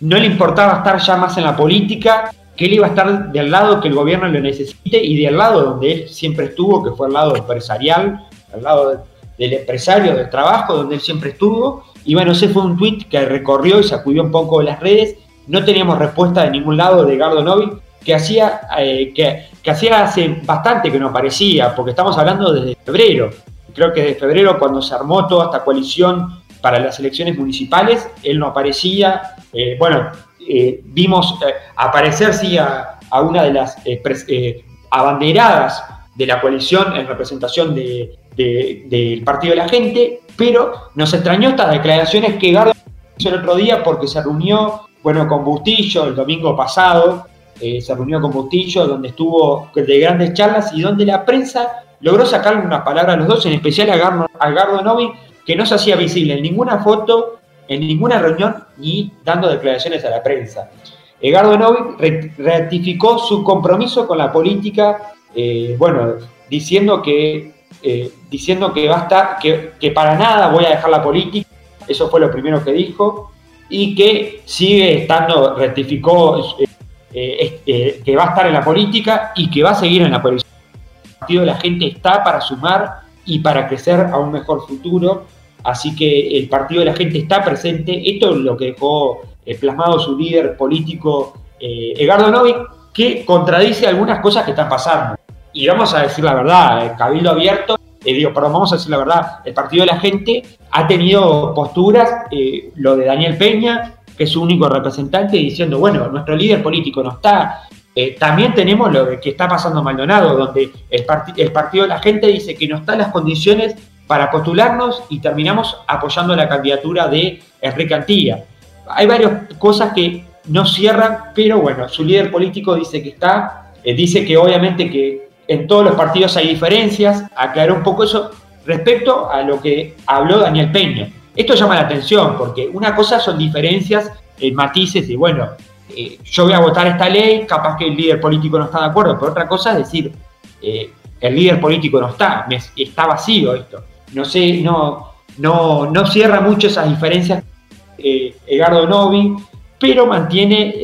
no le importaba estar ya más en la política, que él iba a estar del lado que el gobierno lo necesite y del lado donde él siempre estuvo, que fue el lado empresarial, al lado del empresario, del trabajo, donde él siempre estuvo. Y bueno, ese fue un tuit que recorrió y sacudió un poco las redes. No teníamos respuesta de ningún lado de Gardo Novi, que hacía, eh, que, que hacía hace bastante que no aparecía, porque estamos hablando desde febrero. Creo que desde febrero, cuando se armó toda esta coalición para las elecciones municipales, él no aparecía, eh, bueno, eh, vimos aparecer sí a, una de las abanderadas de la coalición en representación del Partido de la Gente, pero nos extrañó estas declaraciones que Gardo hizo el otro día porque se reunió, bueno, con Bustillo el domingo pasado, se reunió con Bustillo, donde estuvo de grandes charlas y donde la prensa logró sacarle unas palabras a los dos, en especial a Gardo, a Gardo Novi, que no se hacía visible en ninguna foto, en ninguna reunión, ni dando declaraciones a la prensa. Gardo Novi ratificó su compromiso con la política, eh, bueno, diciendo que, eh, diciendo que va a estar, que, para nada voy a dejar la política, eso fue lo primero que dijo, y que sigue estando, ratificó eh, que va a estar en la política y que va a seguir en la política partido de la gente está para sumar y para crecer a un mejor futuro. Así que el partido de la gente está presente. Esto es lo que dejó eh, plasmado su líder político, eh, Edgardo Novik, que contradice algunas cosas que están pasando. Y vamos a decir la verdad, el Cabildo Abierto, eh, digo, vamos a decir la verdad, el partido de la gente ha tenido posturas, lo de Daniel Peña, que es su único representante, diciendo, bueno, nuestro líder político no está, eh, también tenemos lo que está pasando Maldonado, donde el, el partido de la gente dice que no están las condiciones para postularnos y terminamos apoyando la candidatura de Enrique Antilla. Hay varias cosas que no cierran, pero bueno, su líder político dice que está, eh, dice que obviamente que en todos los partidos hay diferencias, aclaró un poco eso respecto a lo que habló Daniel Peña. Esto llama la atención porque una cosa son diferencias, en matices y bueno, eh, yo voy a votar esta ley, capaz que el líder político no está de acuerdo, pero otra cosa es decir, eh, el líder político no está, está vacío esto. No sé, no, no, no cierra mucho esas diferencias eh, Edgardo Novi, pero mantiene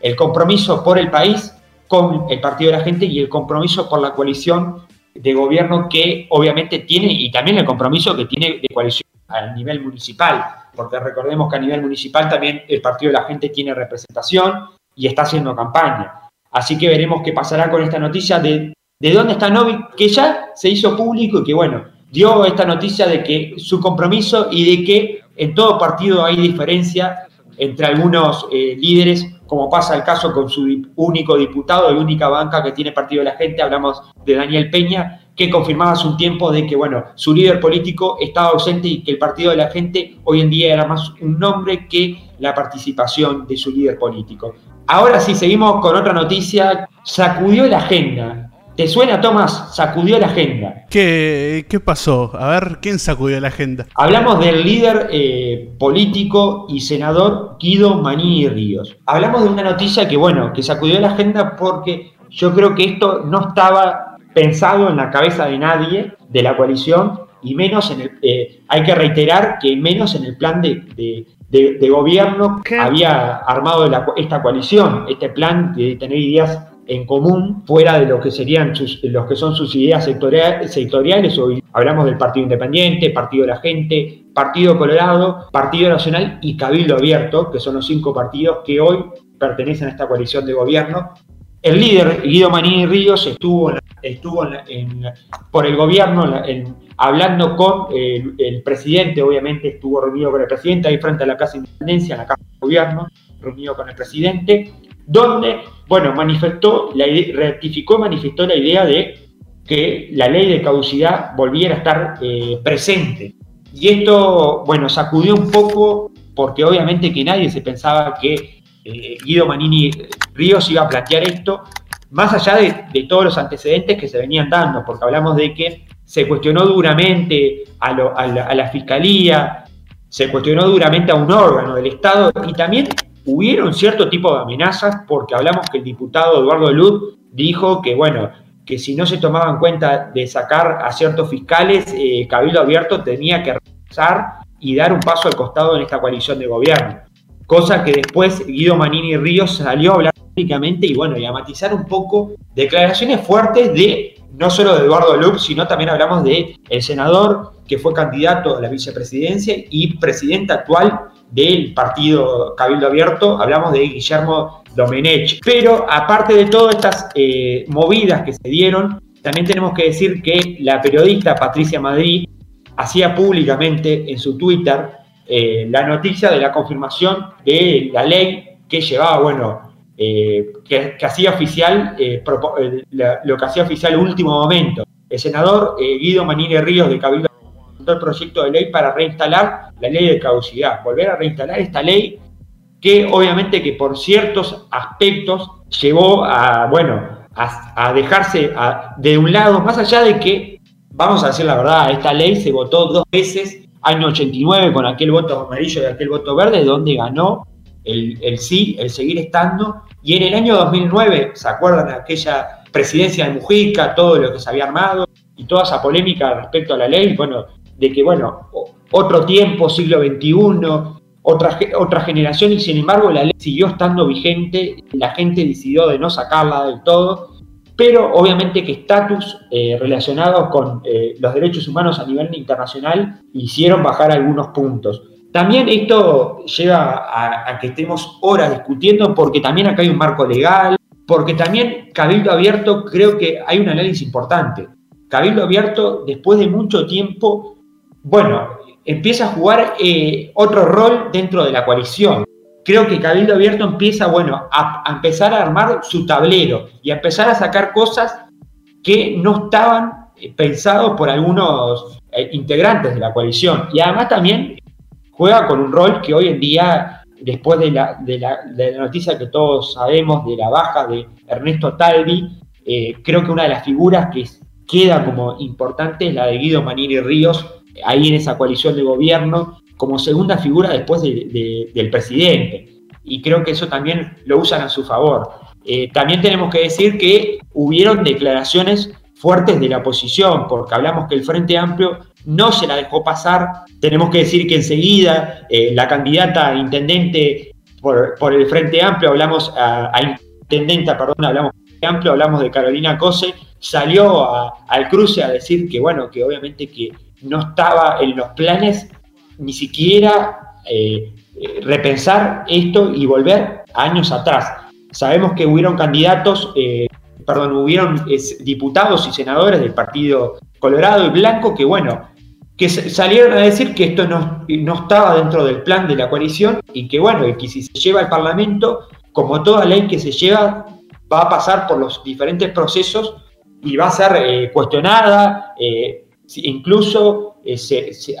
el, compromiso por el país con el Partido de la Gente y el compromiso por la coalición de gobierno que obviamente tiene y también el compromiso que tiene de coalición a nivel municipal porque recordemos que a nivel municipal también el Partido de la Gente tiene representación y está haciendo campaña. Así que veremos qué pasará con esta noticia de, de dónde está Novi, que ya se hizo público y que, bueno, dio esta noticia de que su compromiso y de que en todo partido hay diferencia entre algunos eh, líderes, como pasa el caso con su único diputado y única banca que tiene Partido de la Gente, hablamos de Daniel Peña, que confirmaba hace un tiempo de que, bueno, su líder político estaba ausente y que el Partido de la Gente hoy en día era más un nombre que la participación de su líder político. Ahora sí, seguimos con otra noticia. Sacudió la agenda. ¿Te suena, Tomás? Sacudió la agenda. ¿Qué, qué pasó? A ver, ¿quién sacudió la agenda? Hablamos del líder eh, político y senador Guido Manini Ríos. Hablamos de una noticia que, bueno, que sacudió la agenda porque yo creo que esto no estaba pensado en la cabeza de nadie de la coalición y menos en el, eh, hay que reiterar que menos en el plan de, de, gobierno había armado esta coalición, este plan de tener ideas en común fuera de lo que serían los que son sus ideas sectoriales, hoy hablamos del Partido Independiente, Partido de la Gente, Partido Colorado, Partido Nacional y Cabildo Abierto, que son los cinco partidos que hoy pertenecen a esta coalición de gobierno. El líder, Guido Manini Ríos, estuvo, estuvo por el gobierno hablando con el, presidente, obviamente estuvo reunido con el presidente ahí frente a la Casa de Independencia, en la Casa de Gobierno, reunido con el presidente, donde, bueno, manifestó, la, rectificó y manifestó la idea de que la ley de caducidad volviera a estar eh, presente. Y esto, bueno, sacudió un poco porque obviamente que nadie se pensaba que eh, Guido Manini Ríos iba a plantear esto, más allá de, todos los antecedentes que se venían dando, porque hablamos de que se cuestionó duramente a, la, Fiscalía, se cuestionó duramente a un órgano del Estado y también hubieron cierto tipo de amenazas, porque hablamos que el diputado Eduardo Luz dijo que, bueno, que si no se tomaba en cuenta de sacar a ciertos fiscales, eh, Cabildo Abierto tenía que regresar y dar un paso al costado en esta coalición de gobierno. Cosa que después Guido Manini Ríos salió a hablar públicamente y bueno, y a matizar un poco declaraciones fuertes de no solo de Eduardo Lux, sino también hablamos de el senador que fue candidato a la vicepresidencia y presidente actual del partido Cabildo Abierto, hablamos de Guillermo Domenech. Pero aparte de todas estas eh, movidas que se dieron, también tenemos que decir que la periodista Patricia Madrid hacía públicamente en su Twitter eh, la noticia de la confirmación de la ley que llevaba, bueno, eh, que, hacía oficial lo que hacía oficial último momento. El senador Guido Manini Ríos de Cabildo el proyecto de ley para reinstalar la ley de caducidad, volver a reinstalar esta ley que obviamente que por ciertos aspectos llevó a, bueno, a, dejarse de un lado, más allá de que, vamos a decir la verdad, esta ley se votó dos veces, año 89 con aquel voto amarillo y aquel voto verde, donde ganó el, el sí, el seguir estando, y en el año 2009, ¿se acuerdan de aquella presidencia de Mujica, todo lo que se había armado y toda esa polémica respecto a la ley? Bueno, de que, bueno, otro tiempo, siglo XXI, otra, otra generación, y sin embargo la ley siguió estando vigente, la gente decidió de no sacarla del todo, pero obviamente que estatus eh, relacionados con eh, los derechos humanos a nivel internacional hicieron bajar algunos puntos. También esto lleva a, que estemos horas discutiendo porque también acá hay un marco legal, porque también Cabildo Abierto creo que hay un análisis importante. Cabildo Abierto, después de mucho tiempo, bueno, empieza a jugar eh, otro rol dentro de la coalición. Creo que Cabildo Abierto empieza, bueno, a, empezar a armar su tablero y a empezar a sacar cosas que no estaban eh, pensados por algunos eh, integrantes de la coalición. Y además también juega con un rol que hoy en día, después de la, de la, noticia que todos sabemos de la baja de Ernesto Talvi, creo que una de las figuras que queda como importante es la de Guido Manini Ríos, ahí en esa coalición de gobierno como segunda figura después del presidente. Y creo que eso también lo usan a su favor. Eh, también tenemos que decir que hubieron declaraciones fuertes de la oposición, porque hablamos que el Frente Amplio no se la dejó pasar. Tenemos que decir que enseguida eh, la candidata a intendente por, el Frente Amplio, hablamos a, intendenta, perdón, hablamos de Amplio, hablamos de Carolina Cose, salió al cruce a decir que, bueno, que obviamente que no estaba en los planes ni siquiera eh, eh, repensar esto y volver años atrás. Sabemos que hubieron candidatos, eh, perdón, hubieron diputados y senadores del Partido Colorado y Blanco que, bueno, que salieron a decir que esto no, no estaba dentro del plan de la coalición y que, bueno, que si se lleva al Parlamento, como toda ley que se lleva, va a pasar por los diferentes procesos y va a ser cuestionada, incluso eh,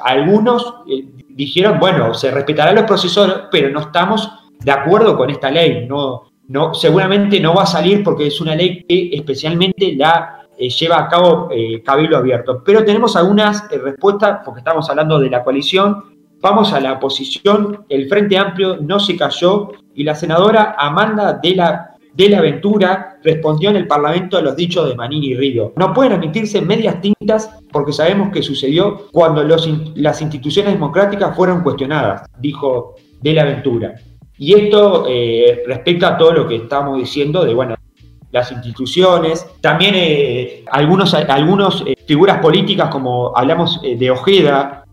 algunos eh, dijeron, bueno, se respetarán los procesos, pero no estamos de acuerdo con esta ley. No, no, seguramente no va a salir porque es una ley que especialmente la eh, lleva a cabo Cabildo Abierto. Pero tenemos algunas respuestas, porque estamos hablando de la coalición. Vamos a la oposición. El Frente Amplio no se cayó y la senadora Amanda de la de la aventura respondió en el Parlamento a los dichos de Manini y Río. No pueden admitirse medias tintas porque sabemos que sucedió cuando las instituciones democráticas fueron cuestionadas, dijo de la aventura. Y esto eh, respecto a todo lo que estamos diciendo de, bueno, las instituciones, también eh, algunos, algunos eh, figuras políticas como hablamos de Ojeda,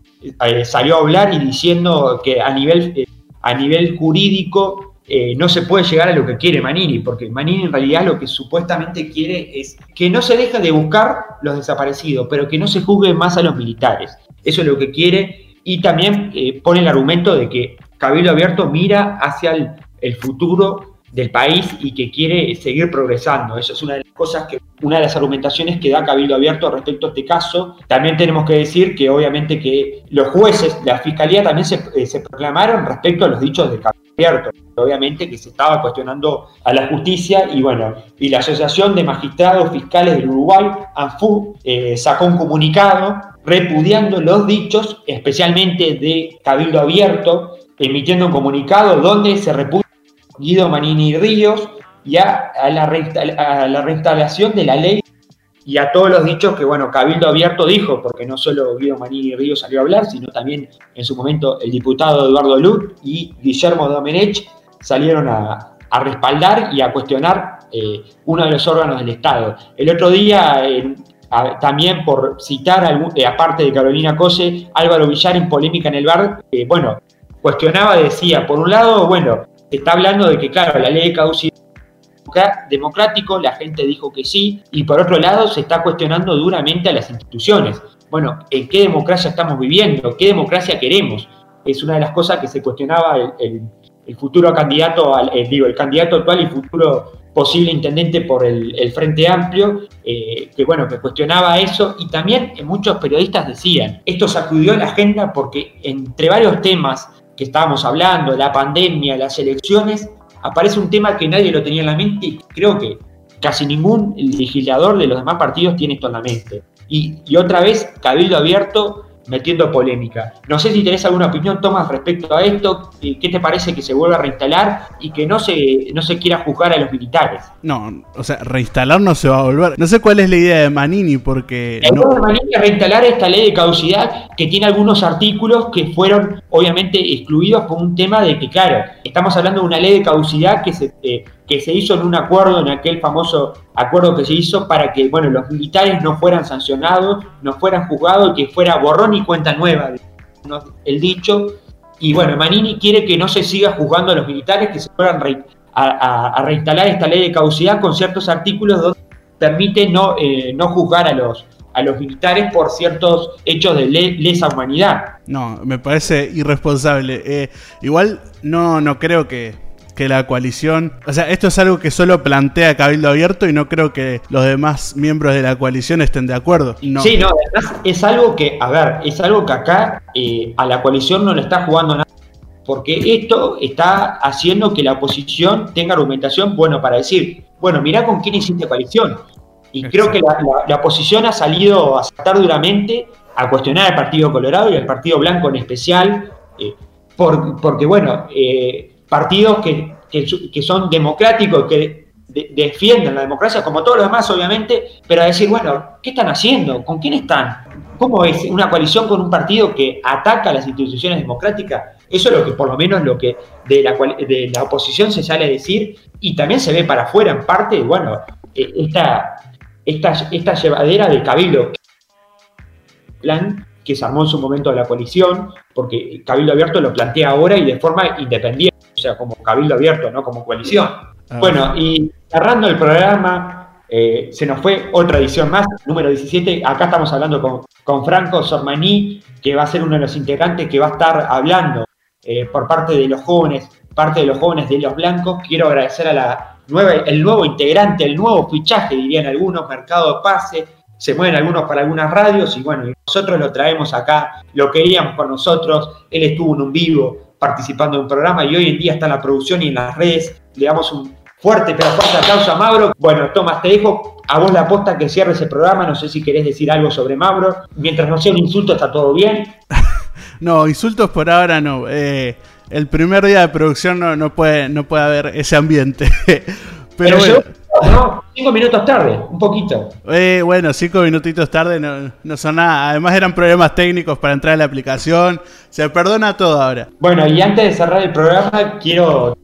salió a hablar y diciendo que a nivel, a nivel jurídico eh, no se puede llegar a lo que quiere Manini, porque Manini en realidad lo que supuestamente quiere es que no se deje de buscar los desaparecidos, pero que no se juzgue más a los militares. Eso es lo que quiere y también eh, pone el argumento de que Cabildo Abierto mira hacia el futuro del país y que quiere seguir progresando. Eso es una de las cosas que, una de las argumentaciones que da Cabildo Abierto respecto a este caso. También tenemos que decir que obviamente que los jueces, la fiscalía también se, eh, proclamaron respecto a los dichos de Cabildo Abierto. Obviamente que se estaba cuestionando a la justicia y bueno, y la Asociación de Magistrados Fiscales del Uruguay, ANFU, eh, sacó un comunicado repudiando los dichos, especialmente de Cabildo Abierto, emitiendo un comunicado donde se repudia Guido Manini Ríos y a, la reinstalación de la ley y a todos los dichos que, bueno, Cabildo Abierto dijo, porque no solo Guido Manini Ríos salió a hablar, sino también en su momento el diputado Eduardo Luz y Guillermo Domenech salieron a, respaldar y a cuestionar eh, uno de los órganos del Estado. El otro día, también por citar, eh, aparte de Carolina Cose, Álvaro Villar en polémica en el bar, eh, bueno, cuestionaba, decía, por un lado, bueno, está hablando de que, claro, la ley de caducidad democrático, la gente dijo que sí, y por otro lado se está cuestionando duramente a las instituciones. Bueno, ¿en qué democracia estamos viviendo? ¿Qué democracia queremos? es una de las cosas que se cuestionaba el, futuro candidato, al, eh, digo, el candidato actual y futuro posible intendente por el, Frente Amplio, eh, que bueno, que cuestionaba eso y también muchos periodistas decían, esto sacudió la agenda porque entre varios temas que estábamos hablando, la pandemia, las elecciones, aparece un tema que nadie lo tenía en la mente y creo que casi ningún legislador de los demás partidos tiene esto en la mente. Y, y otra vez, Cabildo Abierto metiendo polémica. No sé si tenés alguna opinión, Tomás, respecto a esto. ¿Qué te parece que se vuelva a reinstalar y que no se, no se quiera juzgar a los militares? No, o sea, reinstalar no se va a volver. No sé cuál es la idea de Manini, porque. La idea de Manini es reinstalar esta ley de caducidad que tiene algunos artículos que fueron, obviamente, excluidos por un tema de que, claro, estamos hablando de una ley de caducidad que se. Eh, que se hizo en un acuerdo, en aquel famoso acuerdo que se hizo para que bueno, los militares no fueran sancionados, no fueran juzgados, que fuera borrón y cuenta nueva, el dicho. Y bueno, Manini quiere que no se siga juzgando a los militares, que se puedan a, reinstalar esta ley de caducidad con ciertos artículos donde permite no, eh, no juzgar a los, a los militares por ciertos hechos de lesa humanidad. No, me parece irresponsable. Eh, igual no, no creo que que la coalición. O sea, esto es algo que solo plantea Cabildo Abierto y no creo que los demás miembros de la coalición estén de acuerdo. No. Sí, no, además es algo que, a ver, es algo que acá eh, a la coalición no le está jugando nada. Porque esto está haciendo que la oposición tenga argumentación, bueno, para decir, bueno, mirá con quién hiciste coalición. Y creo que la, oposición ha salido a saltar duramente a cuestionar al Partido Colorado y al Partido Blanco en especial, eh, porque, bueno, eh, partidos que, que, son democráticos, que defienden la democracia, como todos los demás, obviamente, pero a decir, bueno, ¿qué están haciendo? ¿Con quién están? ¿Cómo es una coalición con un partido que ataca las instituciones democráticas? Eso es lo que, por lo menos, lo que de la, de la oposición se sale a decir y también se ve para afuera, en parte, bueno, eh, esta, esta, esta llevadera del cabildo plan que se armó en su momento de la coalición, porque Cabildo Abierto lo plantea ahora y de forma independiente o sea, como cabildo abierto, no como coalición. Ah. Bueno, y cerrando el programa, eh, se nos fue otra edición más, número 17. Acá estamos hablando con, con Franco Sormaní, que va a ser uno de los integrantes que va a estar hablando eh, por parte de los jóvenes, parte de los jóvenes de los blancos. Quiero agradecer a la nueva, el nuevo integrante, el nuevo fichaje, dirían algunos, mercado de pase. Se mueven algunos para algunas radios y bueno, nosotros lo traemos acá, lo queríamos por nosotros. Él estuvo en un vivo, participando en un programa y hoy en día está en la producción y en las redes. Le damos un fuerte pero fuerte aplauso a Mauro. Bueno, Tomás, te dejo a vos la aposta que cierre ese programa. No sé si querés decir algo sobre Mauro. Mientras no sea un insulto, está todo bien. no, insultos por ahora no. Eh, el primer día de producción no, no, puede, no puede haber ese ambiente. pero, bueno. No, cinco minutos tarde, un poquito. Eh, bueno, cinco minutitos tarde no, no, son nada. Además eran problemas técnicos para entrar a la aplicación. Se perdona todo ahora. Bueno, y antes de cerrar el programa, quiero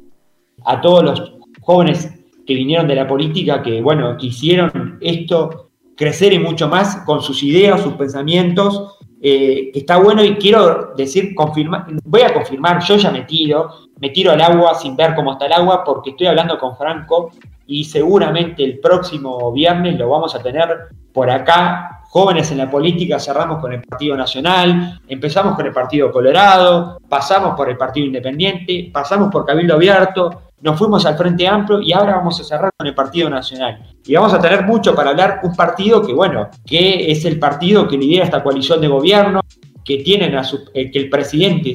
a todos los jóvenes que vinieron de la política, que bueno, quisieron esto crecer y mucho más con sus ideas, sus pensamientos, eh, está bueno y quiero decir, confirmar, voy a confirmar, yo ya me tiro, me tiro al agua sin ver cómo está el agua porque estoy hablando con Franco y seguramente el próximo viernes lo vamos a tener por acá. Jóvenes en la política, cerramos con el Partido Nacional, empezamos con el Partido Colorado, pasamos por el Partido Independiente, pasamos por Cabildo Abierto, nos fuimos al Frente Amplio y ahora vamos a cerrar con el Partido Nacional. Y vamos a tener mucho para hablar, un partido que, bueno, que es el partido que lidera esta coalición de gobierno, que tienen a su, eh, que el presidente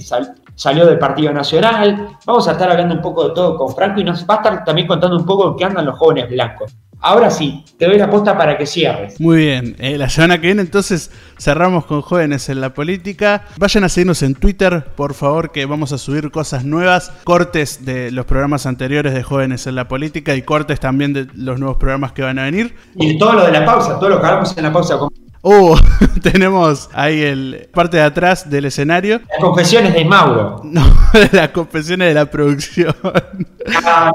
salió del Partido Nacional. Vamos a estar hablando un poco de todo con Franco y nos va a estar también contando un poco en qué andan los jóvenes blancos. Ahora sí, te doy la posta para que cierres. Muy bien, eh, la semana que viene entonces cerramos con jóvenes en la política. Vayan a seguirnos en Twitter, por favor, que vamos a subir cosas nuevas, cortes de los programas anteriores de jóvenes en la política y cortes también de los nuevos programas que van a venir. Y todo lo de la pausa, todo lo que hablamos en la pausa. Uh, tenemos ahí el parte de atrás del escenario. Las confesiones de Mauro. No, las confesiones de la producción. Ah,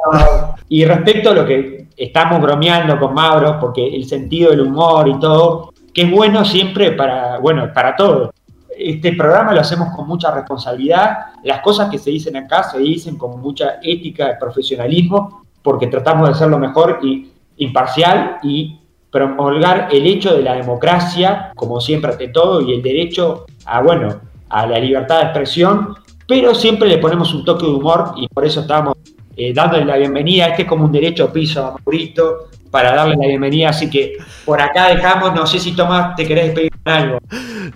y respecto a lo que estamos bromeando con Mauro, porque el sentido del humor y todo, que es bueno siempre para, bueno, para todos. Este programa lo hacemos con mucha responsabilidad. Las cosas que se dicen acá se dicen con mucha ética y profesionalismo, porque tratamos de ser lo mejor y imparcial y promulgar el hecho de la democracia, como siempre ante todo, y el derecho a, bueno, a la libertad de expresión, pero siempre le ponemos un toque de humor y por eso estamos eh, dándole la bienvenida. Este es como un derecho piso a Maurito para darle la bienvenida, así que por acá dejamos, no sé si Tomás te querés despedir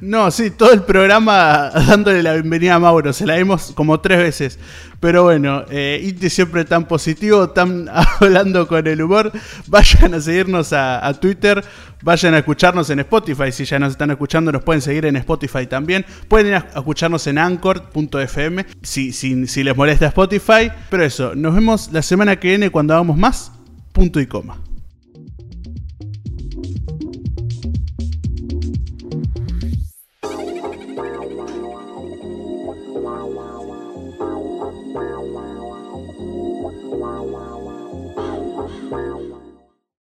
No, sí, todo el programa dándole la bienvenida a Mauro, se la dimos como tres veces. Pero bueno, eh, siempre tan positivo, tan hablando con el humor. Vayan a seguirnos a, Twitter, vayan a escucharnos en Spotify. Si ya nos están escuchando, nos pueden seguir en Spotify también. Pueden ir a escucharnos en anchor.fm si, si, si les molesta Spotify. Pero eso, nos vemos la semana que viene cuando hagamos más. Punto y coma.